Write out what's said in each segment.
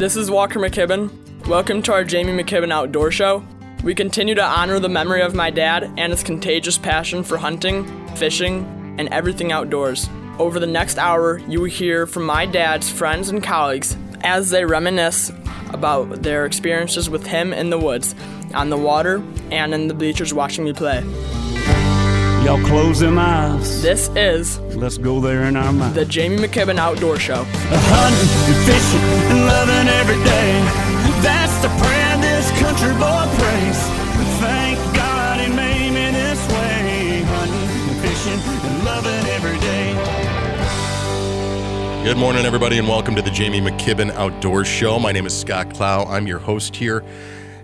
This is Walker McKibben. Welcome to our Jamie McKibben Outdoor Show. We continue to honor the memory of my dad and his contagious passion for hunting, fishing, and everything outdoors. Over the next hour, you will hear from my dad's friends and colleagues as they reminisce about their experiences with him in the woods, on the water, and in the bleachers watching me play. Y'all close them eyes. This is Let's go there in our mind. the Jamie McKibben Outdoor Show. Hunting and fishing and loving every day. That's the prayer this country boy prays. Thank God he made me this way. Hunting and fishing and loving every day. Good morning, everybody, and welcome to the Jamie McKibben Outdoor Show. My name is Scott Clow. I'm your host here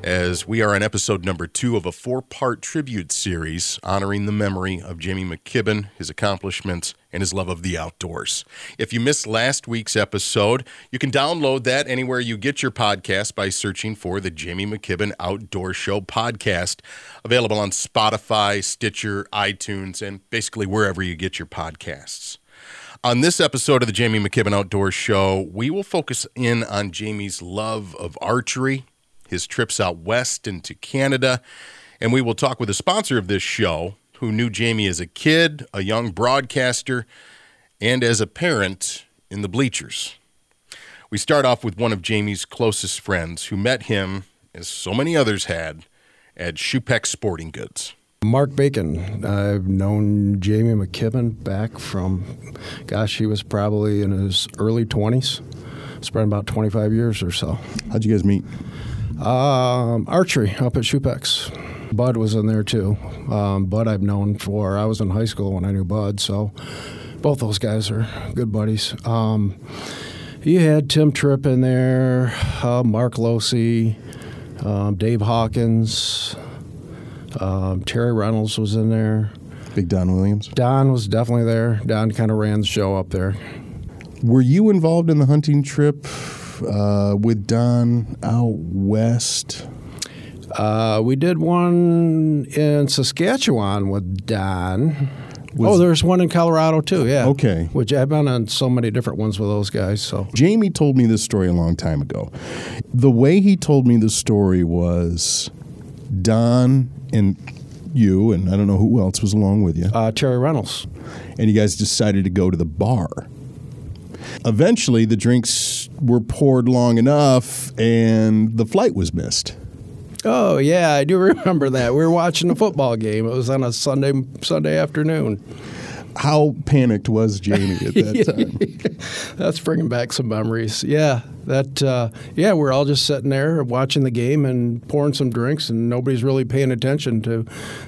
as we are on episode number two of a four part tribute series honoring the memory of Jamie McKibben, his accomplishments, and his love of the outdoors. If you missed last week's episode, you can download that anywhere you get your podcast by searching for the Jamie McKibben Outdoor Show podcast, available on Spotify, Stitcher, iTunes, and basically wherever you get your podcasts. On this episode of the Jamie McKibben Outdoor Show, we will focus in on Jamie's love of archery, his trips out west into Canada, and we will talk with a sponsor of this show who knew Jamie as a kid, a young broadcaster, and as a parent in the bleachers. We start off with one of Jamie's closest friends who met him, as so many others had, at Shupex Sporting Goods. Mark Bacon. I've known Jamie McKibben back from, gosh, he was probably in his early 20s. It's been about 25 years or so. How'd you guys meet? Um, archery up at Shupex. Bud was in there too. Um, Bud I've known for, I was in high school when I knew Bud, so both those guys are good buddies. Um, you had Tim Tripp in there, uh, Mark Losey, um, Dave Hawkins, um, Terry Reynolds was in there. Big Don Williams. Don was definitely there. Don kind of ran the show up there. Were you involved in the hunting trip uh, with Don out west? Uh, we did one in Saskatchewan with Don. oh, there's one in Colorado too. Yeah. Okay. Which I've been on so many different ones with those guys. So Jamie told me this story a long time ago. The way he told me the story was Don and you, and I don't know who else was along with you, uh, Terry Reynolds. and you guys decided to go to the bar. Eventually, the drinks were poured long enough, and the flight was missed. Oh yeah, I do remember that. We were watching a football game. It was on a Sunday Sunday afternoon. How panicked was Jamie at that time? That's bringing back some memories. Yeah, that. Uh, yeah, we're all just sitting there watching the game and pouring some drinks, and nobody's really paying attention to.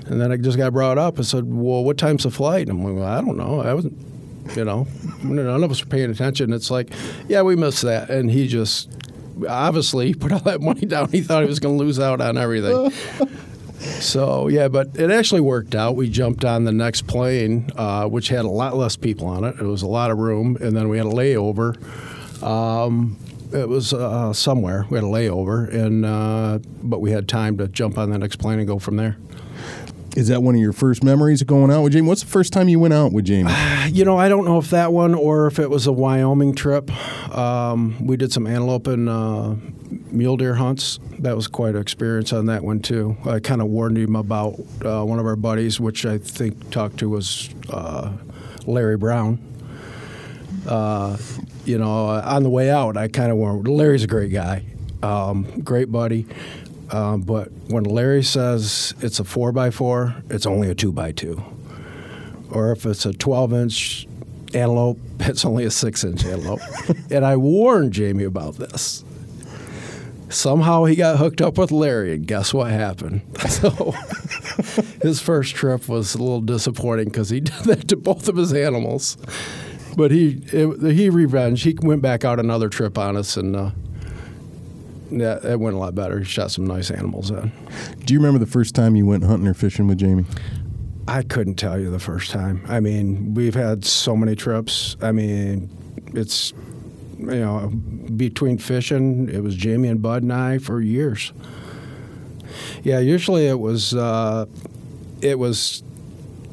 And then it just got brought up. I said, "Well, what time's the flight?" And I'm like, well, "I don't know. I wasn't." You know, none of us were paying attention. It's like, yeah, we missed that, and he just obviously put all that money down. He thought he was going to lose out on everything. So yeah, but it actually worked out. We jumped on the next plane, uh, which had a lot less people on it. It was a lot of room, and then we had a layover. Um, it was uh, somewhere. We had a layover, and uh, but we had time to jump on the next plane and go from there. Is that one of your first memories of going out with Jamie? What's the first time you went out with Jamie? You know, I don't know if that one or if it was a Wyoming trip. Um, we did some antelope and uh, mule deer hunts. That was quite an experience on that one too. I kind of warned him about uh, one of our buddies, which I think talked to was uh, Larry Brown. Uh, you know, on the way out, I kind of warned. Larry's a great guy, um, great buddy. Um, but when Larry says it's a four by four, it's only a two by two or if it's a 12 inch antelope, it's only a six inch antelope. and I warned Jamie about this. Somehow he got hooked up with Larry, and guess what happened? So his first trip was a little disappointing because he did that to both of his animals. But he it, he revenged. He went back out another trip on us, and uh, yeah, it went a lot better. He shot some nice animals in. Do you remember the first time you went hunting or fishing with Jamie? I couldn't tell you the first time. I mean, we've had so many trips. I mean, it's you know between fishing, it was Jamie and Bud and I for years. Yeah, usually it was uh, it was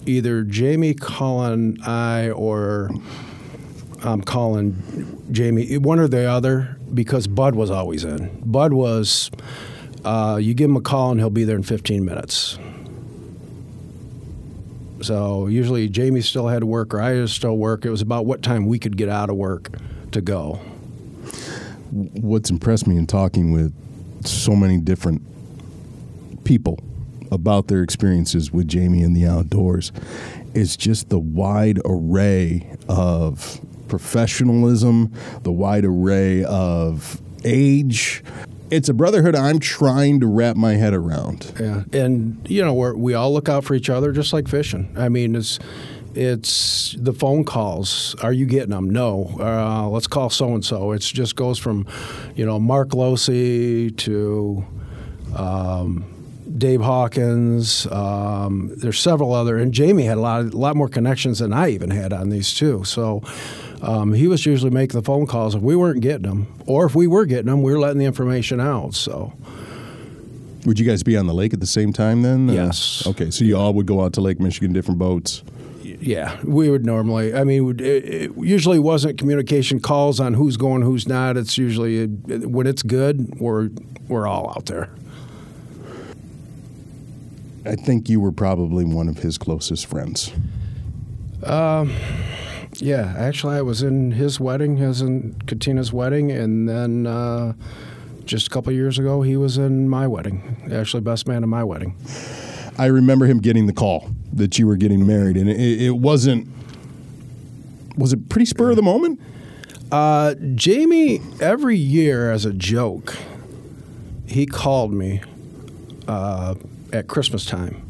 either Jamie, Cullen, I, or I'm calling Jamie one or the other because Bud was always in. Bud was, uh, you give him a call and he'll be there in 15 minutes. So usually Jamie still had to work or I still work. It was about what time we could get out of work to go. What's impressed me in talking with so many different people about their experiences with Jamie in the outdoors is just the wide array of professionalism, the wide array of age. It's a brotherhood I'm trying to wrap my head around. Yeah, and you know we all look out for each other, just like fishing. I mean, it's it's the phone calls. Are you getting them? No. Uh, let's call so and so. It just goes from, you know, Mark Losey to. Um, Dave Hawkins. Um, there's several other, and Jamie had a lot, a lot more connections than I even had on these two. So um, he was usually making the phone calls if we weren't getting them, or if we were getting them, we were letting the information out. So. Would you guys be on the lake at the same time then? Yes. Uh, okay, so you all would go out to Lake Michigan, different boats. Yeah, we would normally. I mean, it, it usually wasn't communication calls on who's going, who's not. It's usually when it's good, we're we're all out there. I think you were probably one of his closest friends. Um, yeah, actually, I was in his wedding, his in Katina's wedding, and then uh, just a couple years ago, he was in my wedding. Actually, best man in my wedding. I remember him getting the call that you were getting married, and it, it wasn't. Was it pretty spur of the moment? Uh, Jamie, every year as a joke, he called me uh, at Christmas time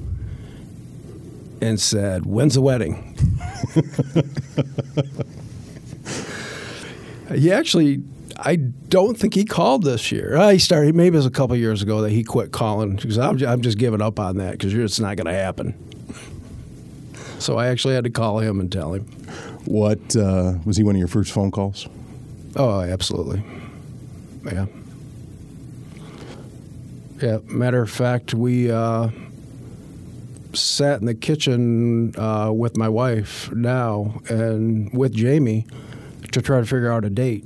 and said, "When's the wedding?" he actually, I don't think he called this year. Uh, he started maybe it was a couple years ago that he quit calling because I'm, I'm just giving up on that because it's not going to happen. So I actually had to call him and tell him. What uh, was he one of your first phone calls? Oh, absolutely. Yeah. Yeah. Matter of fact, we uh, sat in the kitchen uh, with my wife now and with Jamie to try to figure out a date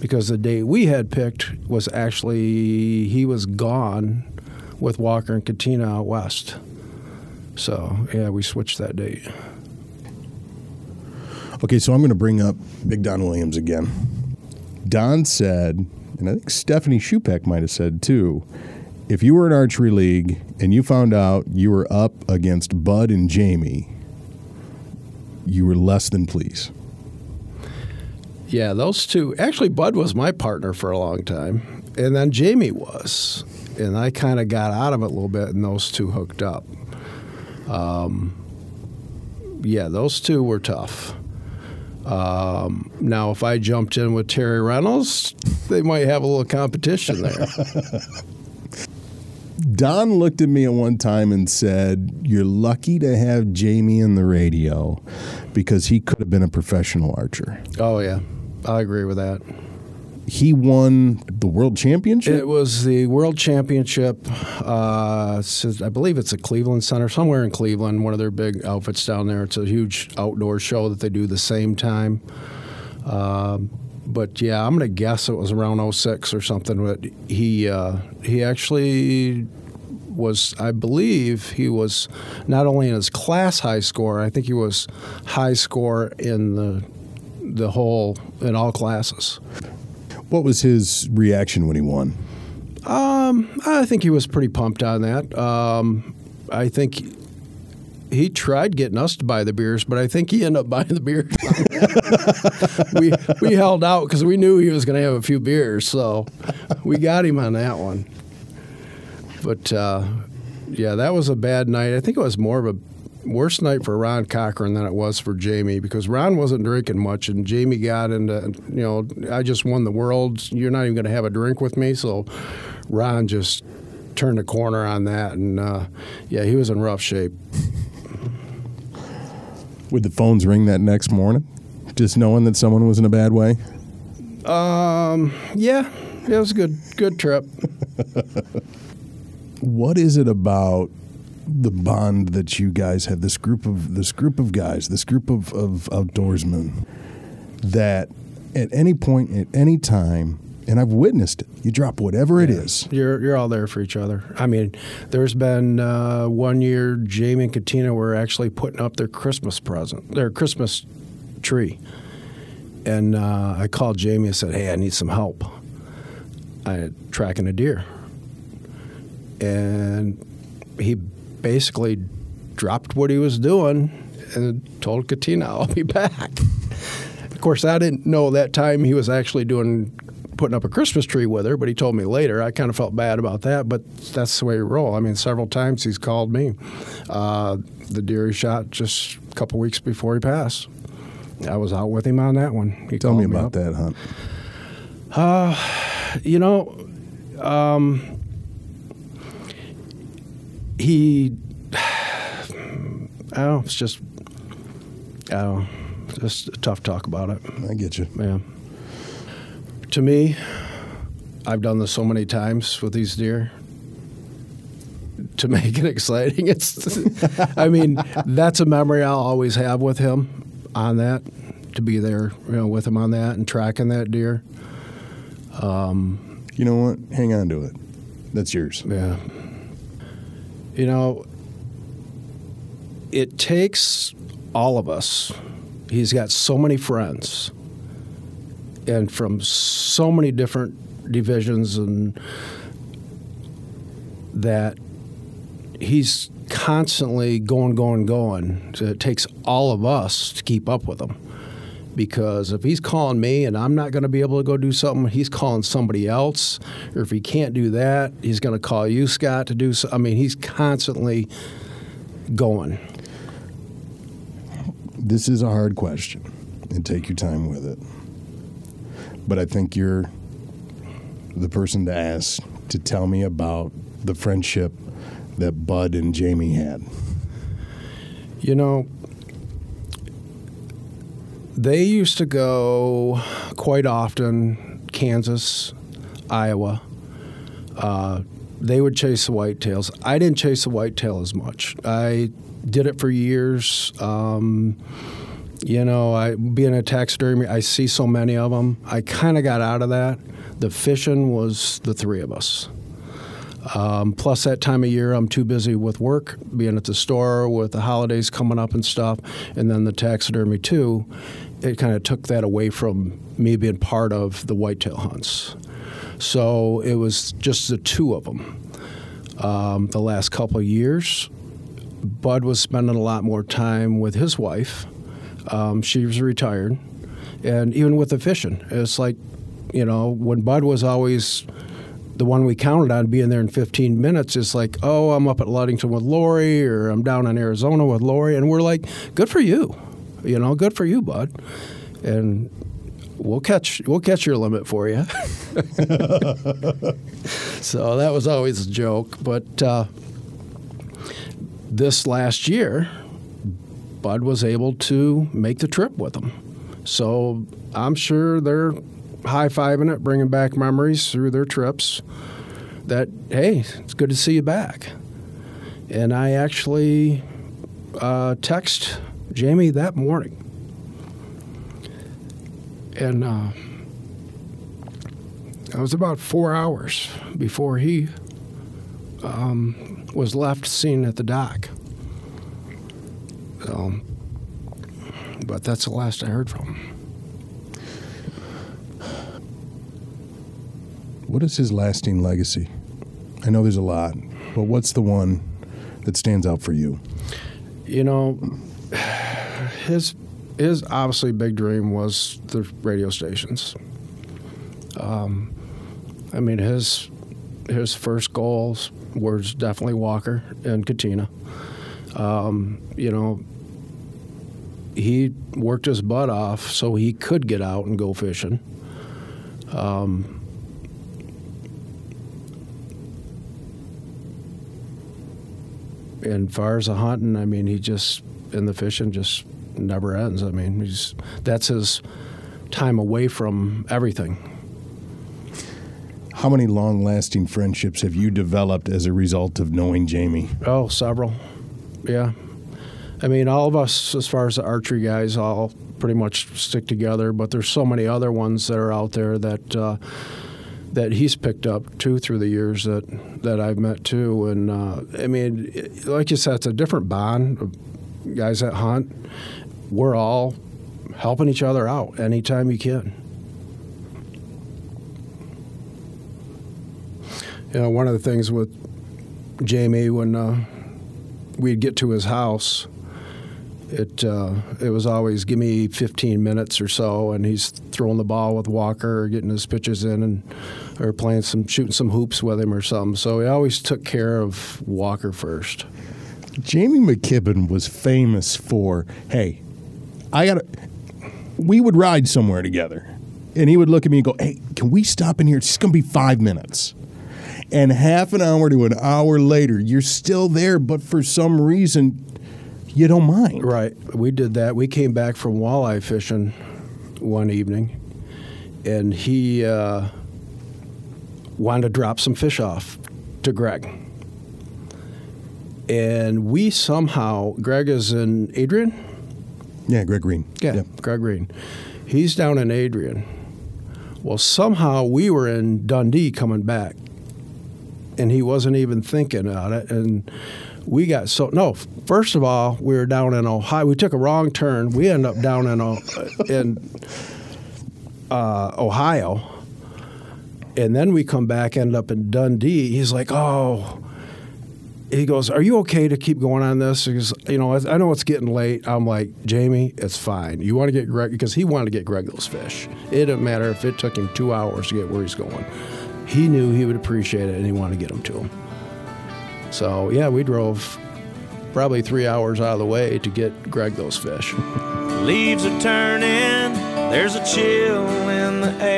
because the date we had picked was actually he was gone with Walker and Katina out west. So yeah, we switched that date. Okay, so I'm going to bring up Big Don Williams again. Don said, and I think Stephanie Shupak might have said too, if you were in archery league and you found out you were up against Bud and Jamie, you were less than pleased. Yeah, those two. Actually, Bud was my partner for a long time, and then Jamie was, and I kind of got out of it a little bit, and those two hooked up. Um, yeah, those two were tough. Um, now, if I jumped in with Terry Reynolds, they might have a little competition there. Don looked at me at one time and said, You're lucky to have Jamie in the radio because he could have been a professional archer. oh, yeah, I agree with that. He won the world championship. It was the World Championship. Uh, I believe it's a Cleveland Center, somewhere in Cleveland, one of their big outfits down there. It's a huge outdoor show that they do the same time. Um, but yeah, I'm going to guess it was around 06 or something. But he uh, he actually was, I believe, he was not only in his class high score. I think he was high score in the the whole in all classes. what was his reaction when he won? Um, I think he was pretty pumped on that. Um, I think he tried getting us to buy the beers, but I think he ended up buying the beers. we we held out because we knew he was going to have a few beers, so we got him on that one. But uh, yeah, that was a bad night. I think it was more of a worse night for Ron Cochran than it was for Jamie because Ron wasn't drinking much, and Jamie got into you know I just won the world. You're not even going to have a drink with me, so Ron just turned a corner on that, and uh, yeah, he was in rough shape. Would the phones ring that next morning? Just knowing that someone was in a bad way? Um, yeah, it was a good good trip. What is it about the bond that you guys have? This group of this group of guys, this group of, of outdoorsmen that at any point, at any time, and I've witnessed it. You drop whatever it is. You're you're all there for each other. I mean, there's been uh, one year Jamie and Katina were actually putting up their Christmas present, their Christmas tree, and uh, I called Jamie and said, "Hey, I need some help. I tracking a deer," and he basically dropped what he was doing and told Katina, "I'll be back." of course, I didn't know that time he was actually doing putting up a Christmas tree with her, but he told me later. I kind of felt bad about that, but that's the way we roll. I mean, several times he's called me. Uh, the deer he shot just a couple weeks before he passed. I was out with him on that one. He Tell me about up. that hunt. You know, um, he. I don't. It's just. I don't know. Just tough to talk about it. I get you. Yeah. To me, I've done this so many times with these deer. To make it exciting, it's. I mean, that's a memory I'll always have with him on that. To be there, you know, with him on that and tracking that deer. Um, You know what? Hang on to it. That's yours. Yeah. You know, it takes all of us. He's got so many friends and from so many different divisions and that he's constantly going, going, going. So it takes all of us to keep up with him. Because if he's calling me and I'm not going to be able to go do something, he's calling somebody else. Or if he can't do that, he's going to call you, Scott, to do so. I mean, he's constantly going. This is a hard question, and take your time with it. But I think you're the person to ask to tell me about the friendship that Bud and Jamie had. You know, they used to go quite often, Kansas, Iowa. Uh, they would chase the whitetails. I didn't chase the whitetail as much. I did it for years. Um, you know, I being a taxidermy, I see so many of them. I kind of got out of that. The fishing was the three of us. Um, plus, that time of year, I'm too busy with work, being at the store, with the holidays coming up and stuff, and then the taxidermy too. It kind of took that away from me being part of the whitetail hunts. So it was just the two of them. Um, the last couple of years, Bud was spending a lot more time with his wife. Um, she was retired, and even with the fishing, it's like, you know, when Bud was always the one we counted on being there in 15 minutes is like, oh, I'm up at Ludington with Lori, or I'm down in Arizona with Lori, and we're like, good for you, you know, good for you, Bud, and we'll catch we'll catch your limit for you. so that was always a joke, but uh, this last year, Bud was able to make the trip with them. So I'm sure they're high fiving it, bringing back memories through their trips. That hey, it's good to see you back. And I actually uh, text Jamie that morning, and uh, it was about four hours before he um, was left seen at the dock. So, but that's the last I heard from him. What is his lasting legacy? I know there's a lot, but what's the one that stands out for you? You know, his his obviously big dream was the radio stations. Um, I mean, his his first goals was definitely Walker and Katina. Um, you know, he worked his butt off so he could get out and go fishing. Um, and far as the hunting, I mean, he just and the fishing just never ends. I mean, he's that's his time away from everything. How many long lasting friendships have you developed as a result of knowing Jamie? Oh, several. Yeah. I mean, all of us, as far as the archery guys, all pretty much stick together. But there's so many other ones that are out there that uh, that he's picked up too through the years that that I've met too. And uh, I mean, like you said, it's a different bond. of Guys that hunt, we're all helping each other out anytime you can. You know, one of the things with Jamie when uh, we'd get to his house, it uh, it was always give me 15 minutes or so, and he's throwing the ball with Walker, or getting his pitches in, and or playing some shooting some hoops with him or something. So he always took care of Walker first. Jamie McKibben was famous for, hey, I got. We would ride somewhere together. And he would look at me and go, hey, can we stop in here? It's just going to be five minutes. And half an hour to an hour later, you're still there, but for some reason, you don't mind. Right. We did that. We came back from walleye fishing one evening, and he uh, wanted to drop some fish off to Greg. And we somehow, Greg is in Adrian? Yeah, Greg Green. Yeah. Greg Green. He's down in Adrian. Well, somehow we were in Dundee coming back, and he wasn't even thinking about it. And we got so no. First of all, we were down in Ohio. We took a wrong turn. We end up down in in uh, Ohio, and then we come back, ended up in Dundee. He's like, "Oh." He goes, "Are you okay to keep going on this?" Because you know, I I know it's getting late. I'm like, Jamie, it's fine. You want to get Greg because he wanted to get Greg those fish. It didn't matter if it took him two hours to get where he's going. He knew he would appreciate it, and he wanted to get them to him. So yeah, we drove probably three hours out of the way to get Greg those fish. Leaves are turning, there's a chill in the air.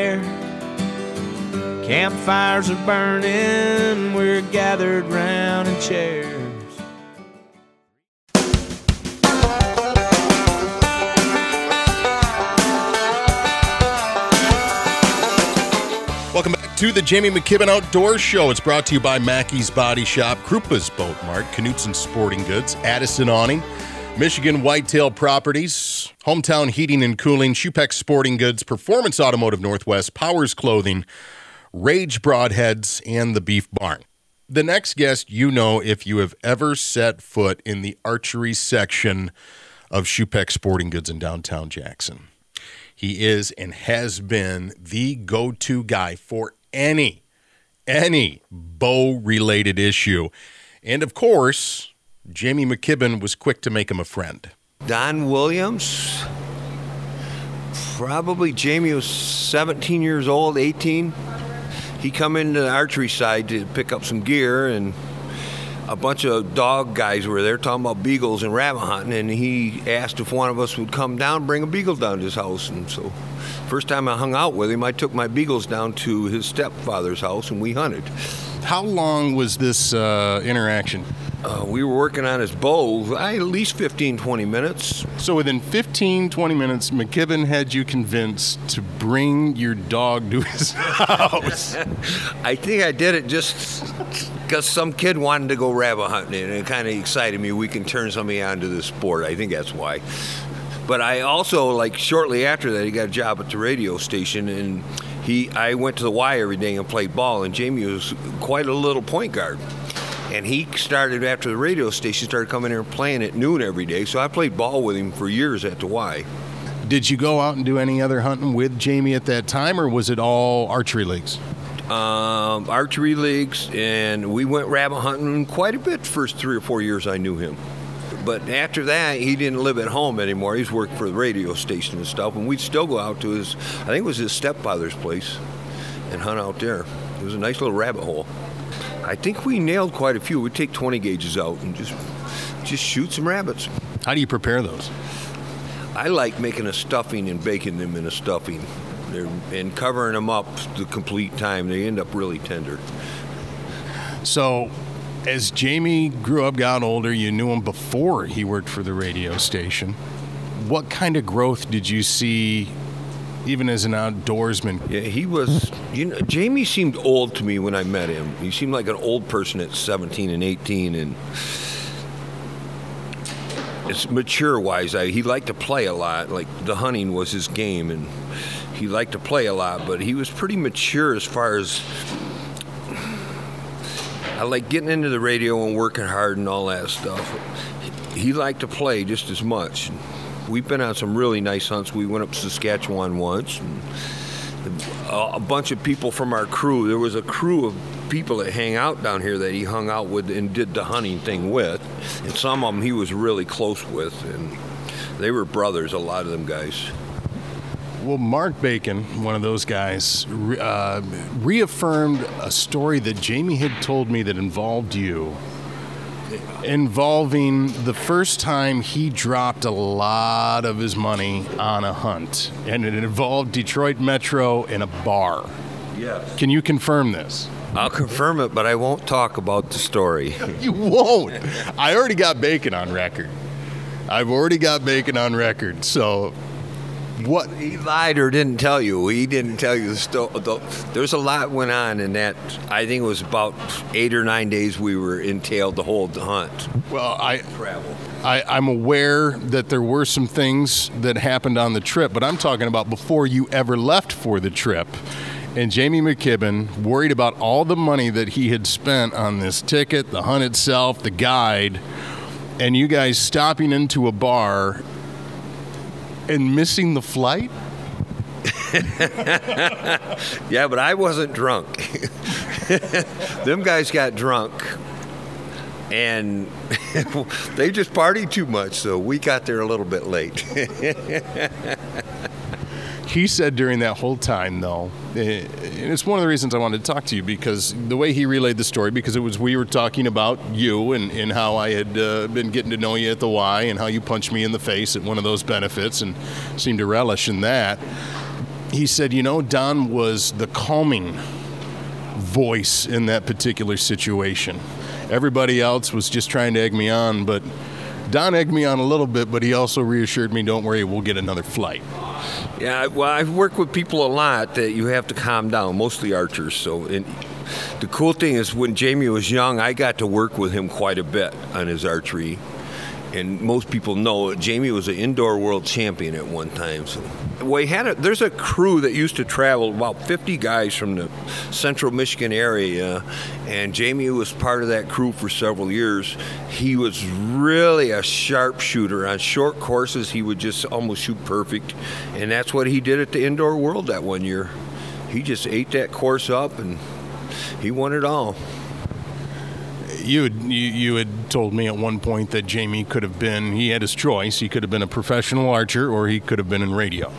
Campfires are burning, we're gathered round in chairs. Welcome back to the Jamie McKibben Outdoor Show. It's brought to you by Mackey's Body Shop, Krupa's Boat Mart, Knutson Sporting Goods, Addison Awning, Michigan Whitetail Properties, Hometown Heating and Cooling, Shupex Sporting Goods, Performance Automotive Northwest, Powers Clothing, Rage Broadheads, and the Beef Barn. The next guest you know if you have ever set foot in the archery section of Shupex Sporting Goods in downtown Jackson. He is and has been the go to guy for any, any bow related issue. And of course, Jamie McKibben was quick to make him a friend. Don Williams. Probably Jamie was 17 years old, 18. He come into the archery side to pick up some gear, and a bunch of dog guys were there talking about beagles and rabbit hunting. And he asked if one of us would come down, bring a beagle down to his house. And so, first time I hung out with him, I took my beagles down to his stepfather's house, and we hunted. How long was this uh, interaction? Uh, we were working on his bow, I, at least 15, 20 minutes. So within 15, 20 minutes, McKibben had you convinced to bring your dog to his house. I think I did it just because some kid wanted to go rabbit hunting, and it kind of excited me. We can turn somebody onto this sport. I think that's why. But I also, like, shortly after that, he got a job at the radio station, and he, I went to the Y every day and played ball, and Jamie was quite a little point guard. And he started after the radio station started coming here and playing at noon every day. So I played ball with him for years at the Y. Did you go out and do any other hunting with Jamie at that time, or was it all archery leagues? um, archery leagues, and we went rabbit hunting quite a bit. First three or four years I knew him, but after that he didn't live at home anymore. He's worked for the radio station and stuff, and we'd still go out to his. I think it was his stepfather's place, and hunt out there. It was a nice little rabbit hole. I think we nailed quite a few. We'd take 20 gauges out and just just shoot some rabbits. How do you prepare those? I like making a stuffing and baking them in a stuffing. They're, and covering them up the complete time. They end up really tender. So, as Jamie grew up, got older, you knew him before he worked for the radio station. What kind of growth did you see, even as an outdoorsman? Yeah, he was. You know, Jamie seemed old to me when I met him. He seemed like an old person at 17 and 18, and it's mature wise. I, he liked to play a lot. Like the hunting was his game, and he liked to play a lot. But he was pretty mature as far as I like getting into the radio and working hard and all that stuff. He liked to play just as much. We've been on some really nice hunts. We went up to Saskatchewan once. A bunch of people from our crew. There was a crew of people that hang out down here that he hung out with and did the hunting thing with. And some of them he was really close with. And they were brothers, a lot of them guys. Well, Mark Bacon, one of those guys, uh, reaffirmed a story that Jamie had told me that involved you, involving the first time he dropped a lot of his money on a hunt, and it involved Detroit Metro in a bar. Yes. Can you confirm this? I'll confirm it, but I won't talk about the story. You won't. I already got Bacon on record. I've already got Bacon on record. So, what? He lied or didn't tell you. He didn't tell you the story. There's a lot went on in that. I think it was about eight or nine days we were entailed to hold the hunt. Well, I Travel. I, I'm aware that there were some things that happened on the trip, but I'm talking about before you ever left for the trip. And Jamie McKibben worried about all the money that he had spent on this ticket, the hunt itself, the guide, and you guys stopping into a bar and missing the flight? Yeah, but I wasn't drunk. Them guys got drunk. And they just partied too much, so we got there a little bit late. He said during that whole time, though, it's one of the reasons I wanted to talk to you because the way he relayed the story, because it was we were talking about you and, and how I had uh, been getting to know you at the Y and how you punched me in the face at one of those benefits and seemed to relish in that. He said, you know, Don was the calming voice in that particular situation. Everybody else was just trying to egg me on, but Don egged me on a little bit, but he also reassured me, don't worry, we'll get another flight. Yeah, well, I've worked with people a lot that you have to calm down, mostly archers. So, and the cool thing is, when Jamie was young, I got to work with him quite a bit on his archery. And most people know Jamie was an indoor world champion at one time. So, we had a, there's a crew that used to travel about 50 guys from the central Michigan area, uh, and Jamie was part of that crew for several years. He was really a sharpshooter on short courses. He would just almost shoot perfect, and that's what he did at the indoor world that one year. He just ate that course up, and he won it all. You had, you, you had told me at one point that Jamie could have been, he had his choice. He could have been a professional archer or he could have been in radio.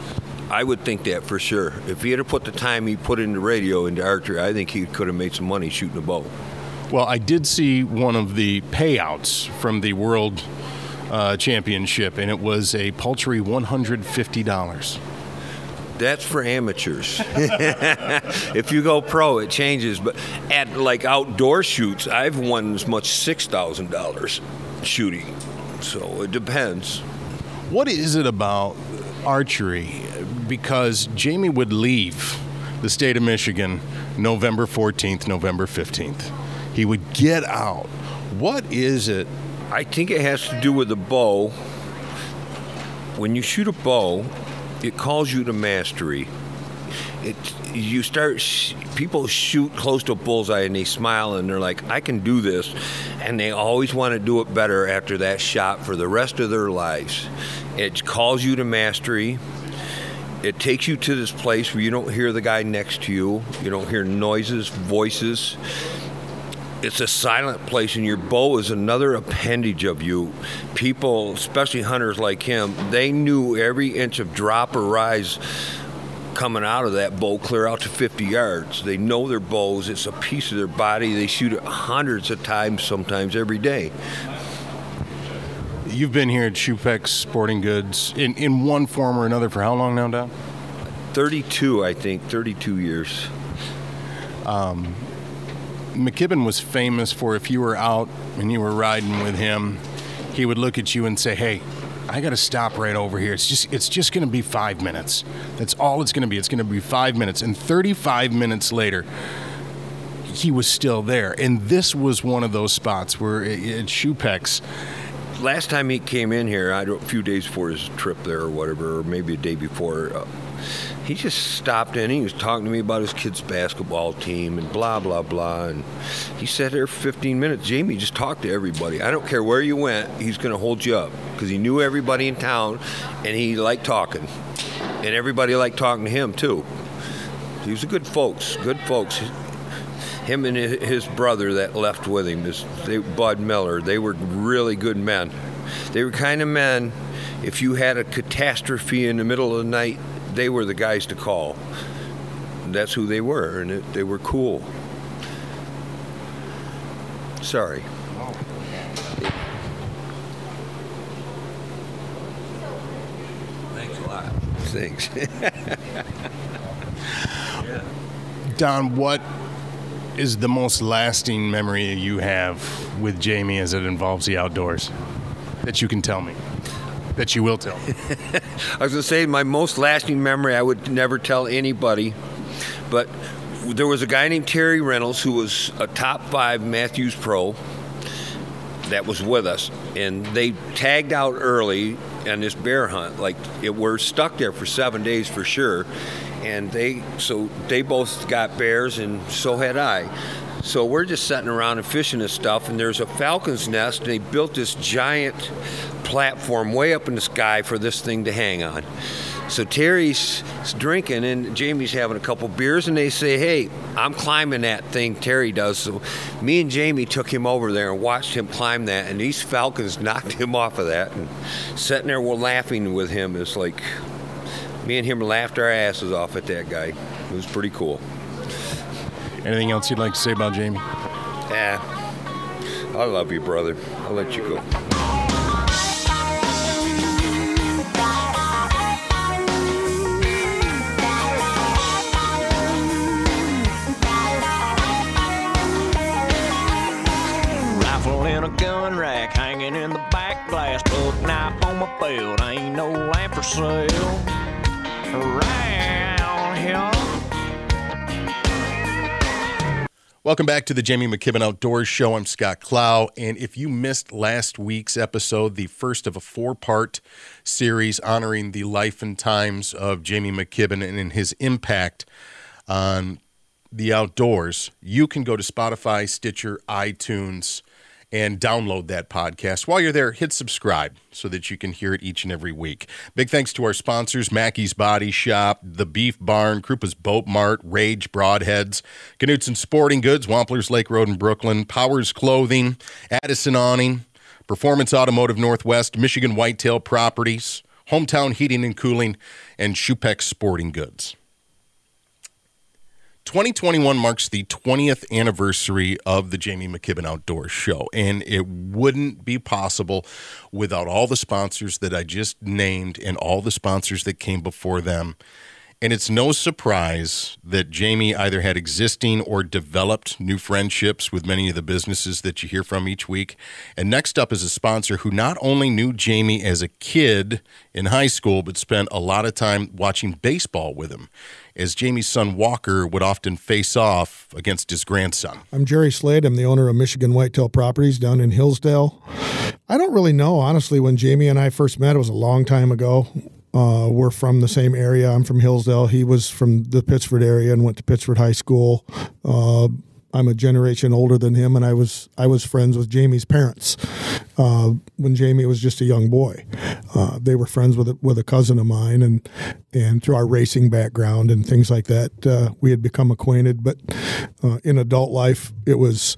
I would think that for sure. If he had put the time he put into radio into archery, I think he could have made some money shooting a bow. Well, I did see one of the payouts from the World uh, Championship, and it was a paltry $150. That's for amateurs. if you go pro, it changes. But at like outdoor shoots, I've won as much six thousand dollars shooting. So it depends. What is it about archery? Because Jamie would leave the state of Michigan November 14th, November 15th. He would get out. What is it? I think it has to do with the bow. When you shoot a bow, it calls you to mastery. It you start sh- people shoot close to a bullseye and they smile and they're like, I can do this, and they always want to do it better after that shot for the rest of their lives. It calls you to mastery. It takes you to this place where you don't hear the guy next to you. You don't hear noises, voices it's a silent place and your bow is another appendage of you. People especially hunters like him they knew every inch of drop or rise coming out of that bow clear out to 50 yards. They know their bows. It's a piece of their body. They shoot it hundreds of times sometimes every day. You've been here at Shupex Sporting Goods in, in one form or another for how long now, Don? 32 i think. 32 years um, McKibben was famous for if you were out and you were riding with him, he would look at you and say, "Hey, I got to stop right over here. It's just it's just going to be 5 minutes. That's all it's going to be. It's going to be 5 minutes." And 35 minutes later, he was still there. And this was one of those spots where at Shupex last time he came in here, I don't, a few days before his trip there or whatever, or maybe a day before, uh, he just stopped in. He was talking to me about his kid's basketball team and blah blah blah. And he sat there for 15 minutes. Jamie just talked to everybody. I don't care where you went, he's going to hold you up because he knew everybody in town, and he liked talking, and everybody liked talking to him too. He was a good folks, good folks. Him and his brother that left with him, is Bud Miller, they were really good men. They were kind of men. If you had a catastrophe in the middle of the night, they were the guys to call. That's who they were, and it, they were cool. Sorry. Thanks a lot. Thanks. Don, what is the most lasting memory you have with Jamie as it involves the outdoors that you can tell me? That you will tell me. I was going to say my most lasting memory I would never tell anybody, but there was a guy named Terry Reynolds who was a top five Mathews Pro that was with us, and they tagged out early on this bear hunt. Like it, we're stuck there for seven days for sure, and they so they both got bears, and so had I. So we're just sitting around and fishing this stuff, and there's a falcon's nest, and they built this giant platform way up in the sky for this thing to hang on. So Terry's drinking and Jamie's having a couple beers, and they say, "Hey, I'm climbing that thing." Terry does. So me and Jamie took him over there and watched him climb that, and these falcons knocked him off of that. And sitting there, we're laughing with him. It's like me and him laughed our asses off at that guy. It was pretty cool. Anything else you'd like to say about Jamie? Yeah, I love you, brother. I'll let you go. Welcome back to the Jamie McKibben Outdoors Show. I'm Scott Clow. And if you missed last week's episode, the first of a four part series honoring the life and times of Jamie McKibben and his impact on the outdoors, you can go to Spotify, Stitcher, iTunes, and download that podcast. While you're there, hit subscribe so that you can hear it each and every week. Big thanks to our sponsors Mackey's Body Shop, The Beef Barn, Krupa's Boat Mart, Rage Broadheads, Knutson Sporting Goods, Wampler's Lake Road in Brooklyn, Powers Clothing, Addison Awning, Performance Automotive Northwest, Michigan Whitetail Properties, Hometown Heating and Cooling, and Shupex Sporting Goods. 2021 marks the 20th anniversary of the Jamie McKibben Outdoor Show, and it wouldn't be possible without all the sponsors that I just named and all the sponsors that came before them. And it's no surprise that Jamie either had existing or developed new friendships with many of the businesses that you hear from each week. And next up is a sponsor who not only knew Jamie as a kid in high school, but spent a lot of time watching baseball with him, as Jamie's son Walker would often face off against his grandson. I'm Jerry Slade. I'm the owner of Michigan Whitetail Properties down in Hillsdale. I don't really know, honestly, when Jamie and I first met, it was a long time ago. Uh, we're from the same area. I'm from Hillsdale. He was from the Pittsford area and went to Pittsford High School. Uh, I'm a generation older than him, and I was I was friends with Jamie's parents uh, when Jamie was just a young boy. Uh, they were friends with a, with a cousin of mine, and and through our racing background and things like that, uh, we had become acquainted. But uh, in adult life, it was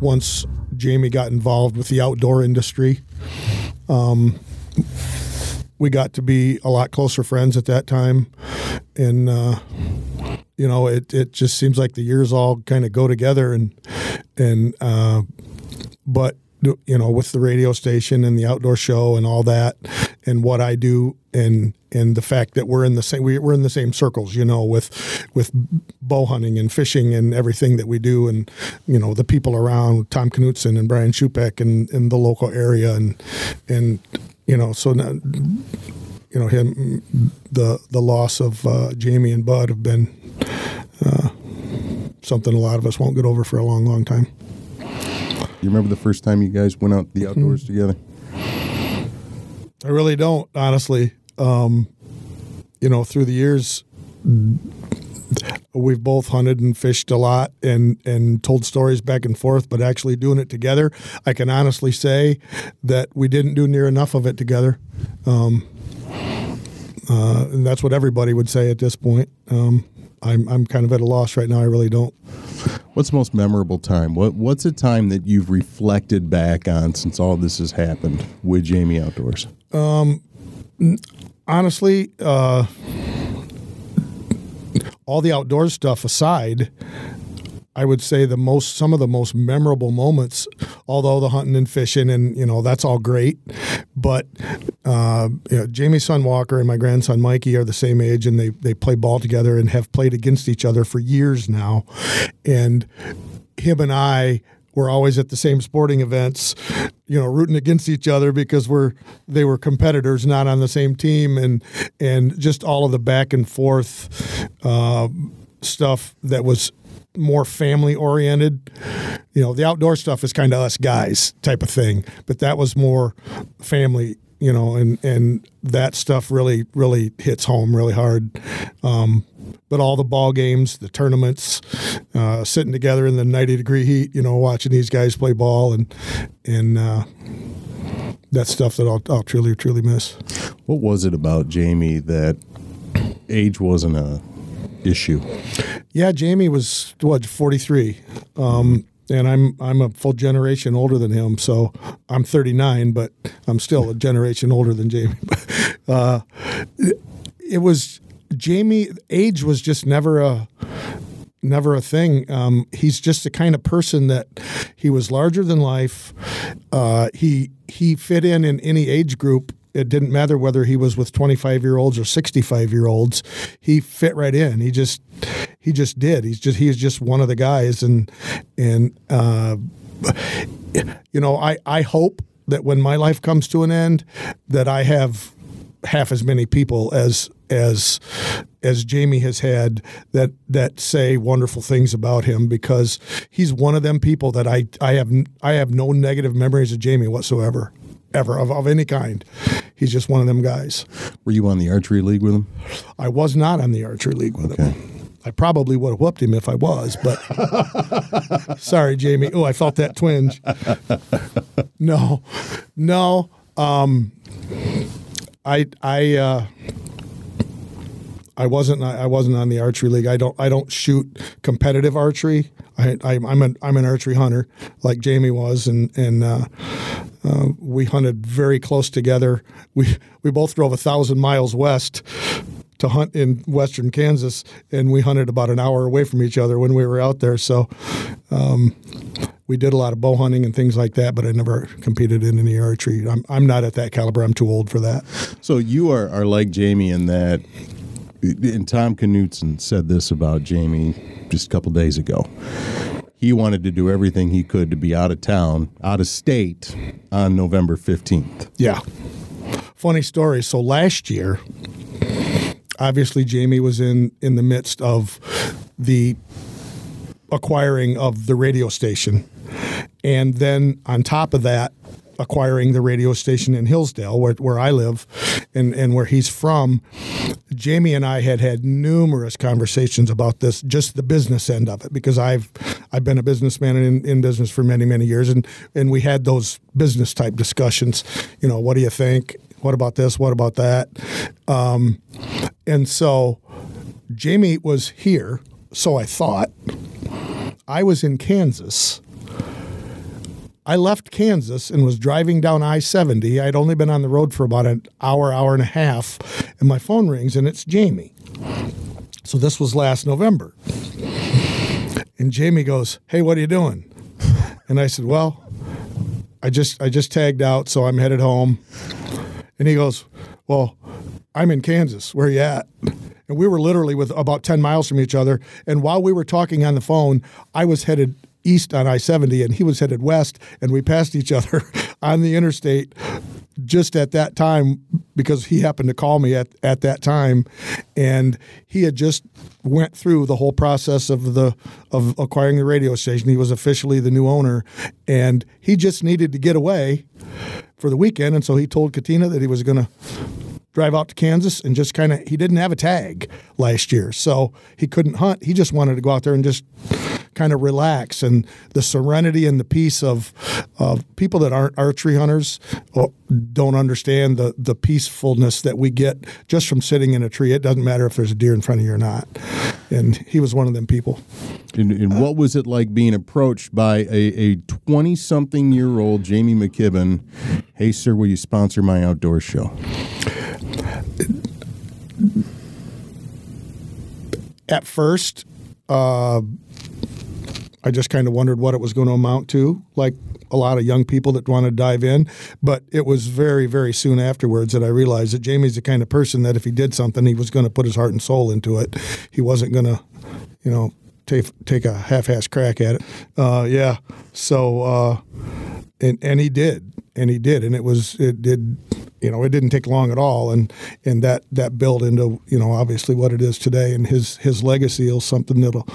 once Jamie got involved with the outdoor industry. Um, we got to be a lot closer friends at that time, and uh, you know, it it just seems like the years all kind of go together, and and uh, but you know, with the radio station and the outdoor show and all that, and what I do, and and the fact that we're in the same we, we're in the same circles, you know, with with bow hunting and fishing and everything that we do, and you know, the people around Tom Knutson and Brian Shupek and in the local area, and and you know, so now, you know him the the loss of uh, Jamie and Bud have been uh, something a lot of us won't get over for a long, long time. You remember the first time you guys went out the outdoors together? I really don't, honestly. Um, you know, through the years, we've both hunted and fished a lot and and told stories back and forth but actually doing it together i can honestly say that we didn't do near enough of it together um, uh, and that's what everybody would say at this point um, I'm, I'm kind of at a loss right now i really don't What's the most memorable time? What What's a time that you've reflected back on since all this has happened with Jamie Outdoors? honestly, uh, all the outdoor stuff aside, I would say the most some of the most memorable moments, although the hunting and fishing and you know that's all great, but uh, you know, Jamie's son Walker and my grandson Mikey are the same age and they they play ball together and have played against each other for years now, and him and I were always at the same sporting events, you know, rooting against each other because we're they were competitors, not on the same team, and and just all of the back and forth uh, stuff that was more family oriented. You know, the outdoor stuff is kind of us guys type of thing, but that was more family. You know, and and that stuff really really hits home really hard. Um, but all the ball games, the tournaments, uh, sitting together in the 90 degree heat, you know, watching these guys play ball and and uh, that stuff that I'll, I'll truly truly miss. What was it about Jamie that age wasn't a issue? Yeah, Jamie was what 43, um, and I'm I'm a full generation older than him. So I'm 39, but I'm still a generation older than Jamie. uh, it was Jamie. Age was just never a never a thing. Um, he's just the kind of person that he was larger than life. Uh, he he fit in in any age group. It didn't matter whether he was with 25 year olds or 65 year olds. He fit right in. He just he just did. He's just he's just one of the guys. And and uh, you know I I hope that when my life comes to an end that I have half as many people as as as Jamie has had that that say wonderful things about him because he's one of them people that I I have I have no negative memories of Jamie whatsoever ever of, of any kind. He's just one of them guys. Were you on the archery league with him? I was not on the archery league with him. I probably would have whooped him if I was, but sorry, Jamie. Oh, I felt that twinge. No, no. Um, I I uh, I wasn't I wasn't on the archery league. I don't I don't shoot competitive archery. I, I I'm an I'm an archery hunter like Jamie was, and and uh, uh, we hunted very close together. We we both drove a thousand miles west to hunt in western Kansas, and we hunted about an hour away from each other when we were out there. So. Um, we did a lot of bow hunting and things like that, but I never competed in any archery. I'm, I'm not at that caliber. I'm too old for that. So you are, are like Jamie in that, and Tom Knutson said this about Jamie just a couple days ago. He wanted to do everything he could to be out of town, out of state on November 15th. Yeah. Funny story. So last year, obviously Jamie was in in the midst of the acquiring of the radio station. And then on top of that, acquiring the radio station in Hillsdale, where, where I live and, and where he's from, Jamie and I had had numerous conversations about this, just the business end of it, because I've I've been a businessman in, in business for many many years, and and we had those business type discussions. You know, what do you think? What about this? What about that? Um, and so Jamie was here, so I thought. I was in Kansas. I left Kansas and was driving down I 70. I'd only been on the road for about an hour, hour and a half, and my phone rings and it's Jamie. So this was last November. And Jamie goes, Hey, what are you doing? And I said, Well, I just I just tagged out, so I'm headed home. And he goes, Well, I'm in Kansas. Where you at? And we were literally with about 10 miles from each other. And while we were talking on the phone, I was headed east on I 70 and he was headed west. And we passed each other on the interstate just at that time because he happened to call me at, at that time. And he had just went through the whole process of the of acquiring the radio station. He was officially the new owner and he just needed to get away for the weekend, and so he told Katina that he was going to drive out to Kansas and just kind of he didn't have a tag last year, so he couldn't hunt. He just wanted to go out there and just kind of relax and the serenity and the peace of of people that aren't archery hunters uh, don't understand the the peacefulness that we get just from sitting in a tree. It doesn't matter if there's a deer in front of you or not. And he was one of them people. And, and what was it like being approached by a 20 something year old Jamie McKibben? Hey, sir, will you sponsor my outdoor show? At first, uh, I just kind of wondered what it was going to amount to, like a lot of young people that want to dive in. But it was very, very soon afterwards that I realized that Jamie's the kind of person that if he did something, he was going to put his heart and soul into it. He wasn't going to, you know, take take a half-ass crack at it. Uh, yeah. So, uh, and and he did, and he did, and it was it did you know, it didn't take long at all, and and that that built into you know obviously what it is today, and his his legacy is something that'll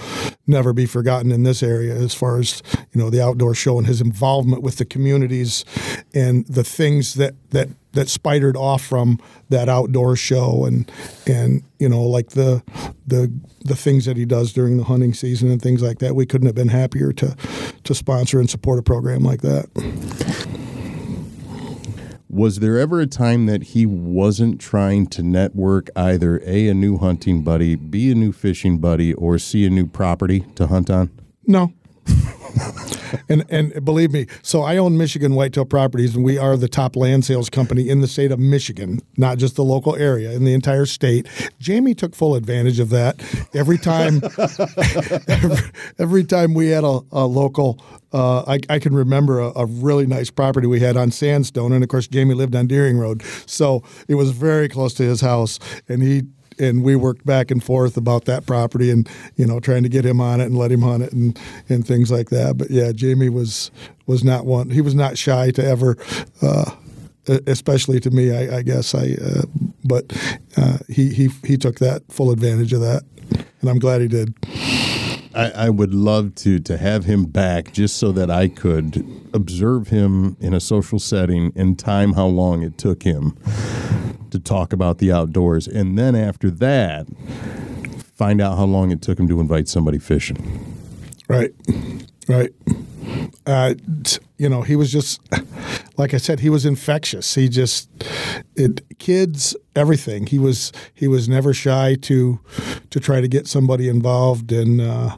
never be forgotten in this area as far as you know the outdoor show and his involvement with the communities and the things that that that spidered off from that outdoor show. And and you know like the the the things that he does during the hunting season and things like that we couldn't have been happier to to sponsor and support a program like that was there ever a time that he wasn't trying to network either a a new hunting buddy, b a new fishing buddy, or c a new property to hunt on? No. and and believe me, so I own Michigan Whitetail Properties, and we are the top land sales company in the state of Michigan, not just the local area, in the entire state. Jamie took full advantage of that. Every time, every, every, time we had a, a local, uh, I, I, can remember a, a, really nice property we had on Sandstone, and of course Jamie lived on Deering Road, so it was very close to his house, and he and we worked back and forth about that property and you know trying to get him on it and let him hunt it and and things like that. But yeah, Jamie was was not one. He was not shy to ever. Uh, especially to me, I, I guess I, uh, but uh, he he he took that full advantage of that, and I'm glad he did. I, I, would love to to have him back just so that I could observe him in a social setting and time how long it took him to talk about the outdoors, and then after that, find out how long it took him to invite somebody fishing. Right, right. Uh, you know, he was just like I said, he was infectious. He just it kids everything. He was he was never shy to to try to get somebody involved, and uh,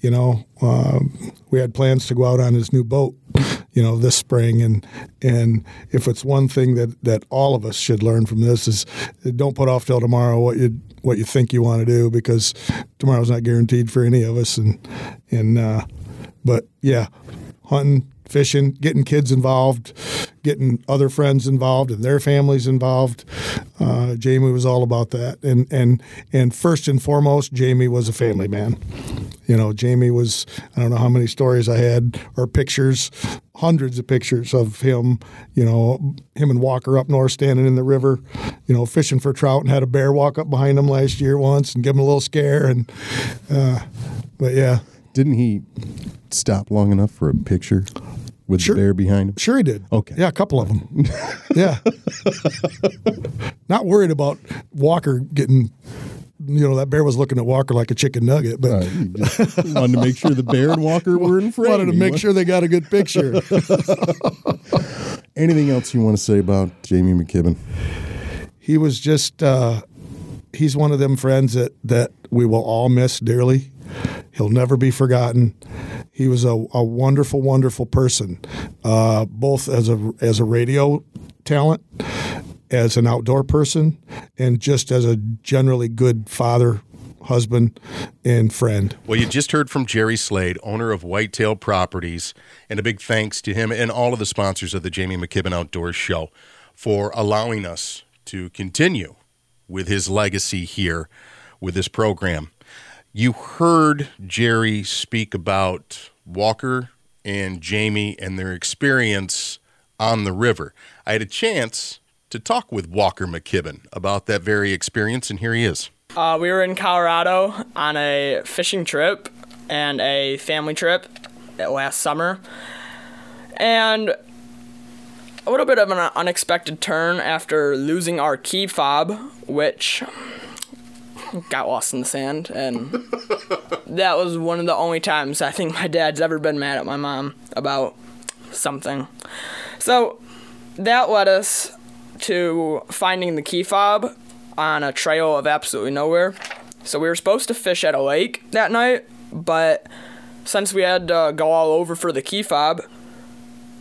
you know, uh, we had plans to go out on his new boat you know this spring. And and if it's one thing that that all of us should learn from this is don't put off till tomorrow what you what you think you want to do because tomorrow's not guaranteed for any of us. And and uh, but yeah hunting fishing getting kids involved getting other friends involved and their families involved uh, jamie was all about that and and and first and foremost jamie was a family man you know, Jamie was, I don't know how many stories I had or pictures, hundreds of pictures of him, you know, him and Walker up north standing in the river, you know, fishing for trout and had a bear walk up behind him last year once and give him a little scare. And, uh, but yeah. Didn't he stop long enough for a picture? With sure. the bear behind him? Sure, he did. Okay. Yeah, a couple of them. yeah. Not worried about Walker getting you know that bear was looking at Walker like a chicken nugget, but right. wanted to make sure the bear and Walker were in frame. Wanted to make sure they got a good picture. Anything else you want to say about Jamie McKibben? He was just uh, he's one of them friends that that we will all miss dearly. He'll never be forgotten. He was a, a wonderful, wonderful person, uh, both as a as a radio talent as an outdoor person and just as a generally good father, husband, and friend. Well, you just heard from Jerry Slade, owner of Whitetail Properties, and a big thanks to him and all of the sponsors of the Jamie McKibben Outdoors Show for allowing us to continue with his legacy here with this program. You heard Jerry speak about Walker and Jamie and their experience on the river. I had a chance to talk with Walker McKibben about that very experience, and here he is. Uh, we were in Colorado on a fishing trip and a family trip last summer, and a little bit of an unexpected turn after losing our key fob, which got lost in the sand, and that was one of the only times I think my dad's ever been mad at my mom about something. So that led us to finding the key fob on a trail of absolutely nowhere. So we were supposed to fish at a lake that night, but since we had to go all over for the key fob,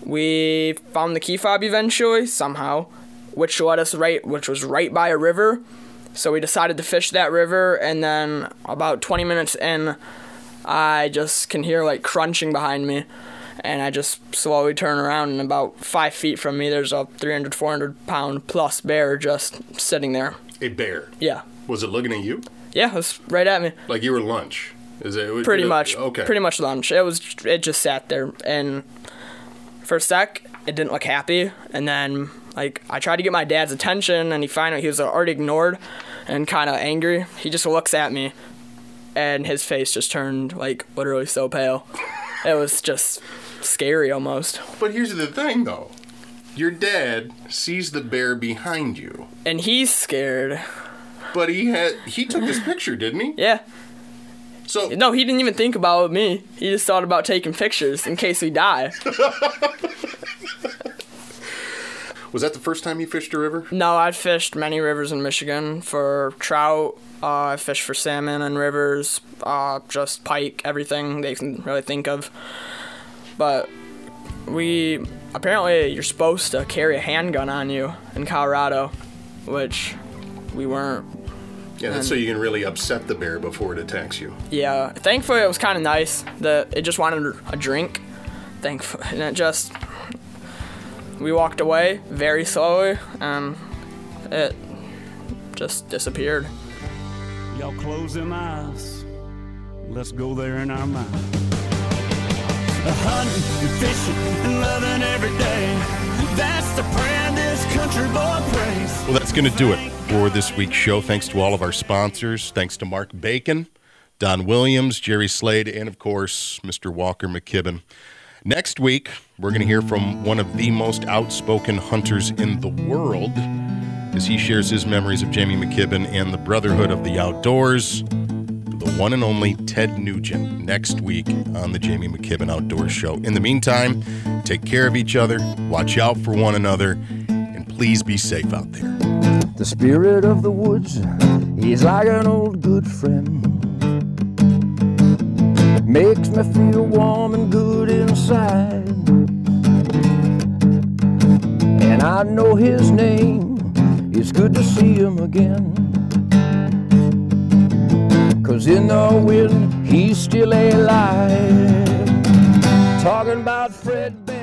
we found the key fob eventually somehow, which led us right, which was right by a river. So we decided to fish that river, and then about 20 minutes in, I just can hear like crunching behind me, and I just slowly turn around, and about five feet from me, there's a 300, 400 pound plus bear just sitting there. A bear. Yeah, Was it looking at you? yeah, it was right at me. Like you were lunch? Is it pretty it- much Okay. pretty much lunch it was it just sat there and for a sec it didn't look happy and then like i tried to get my dad's attention and he finally he was already ignored and kind of angry. He just looks at me and his face just turned like literally so pale. It was just scary almost. But here's the thing, though. Your dad sees the bear behind you, and he's scared. But he had he took this picture, didn't he? yeah. So no he didn't even think about me. He just thought about taking pictures in case we die was that the first time you fished a river? No, I've fished many rivers in Michigan for trout. Uh, I fished for salmon and rivers, uh, just pike, everything they can really think of. But we apparently you're supposed to carry a handgun on you in Colorado, which we weren't. Yeah, that's so you can really upset the bear before it attacks you. Yeah, thankfully it was kind of nice that it just wanted a drink. Thankfully, and it just we walked away very slowly, and it just disappeared. Y'all close them eyes. Let's go there in our mind. Hunting and fishing and loving every day. That's the prayer this country boy prays. Well, that's going to do it for this week's show. Thanks to all of our sponsors. Thanks to Mark Bacon, Don Williams, Jerry Slade, and of course, Mr. Walker McKibben. Next week, we're going to hear from one of the most outspoken hunters in the world as he shares his memories of Jamie McKibben and the Brotherhood of the Outdoors. The one and only Ted Nugent next week on the Jamie McKibben Outdoors Show. In the meantime, take care of each other, watch out for one another, and please be safe out there. The spirit of the woods is like an old good friend. Makes me feel warm and good inside. And I know his name. It's good to see him again. Cause in the wind, he's still alive. Talking about Fred.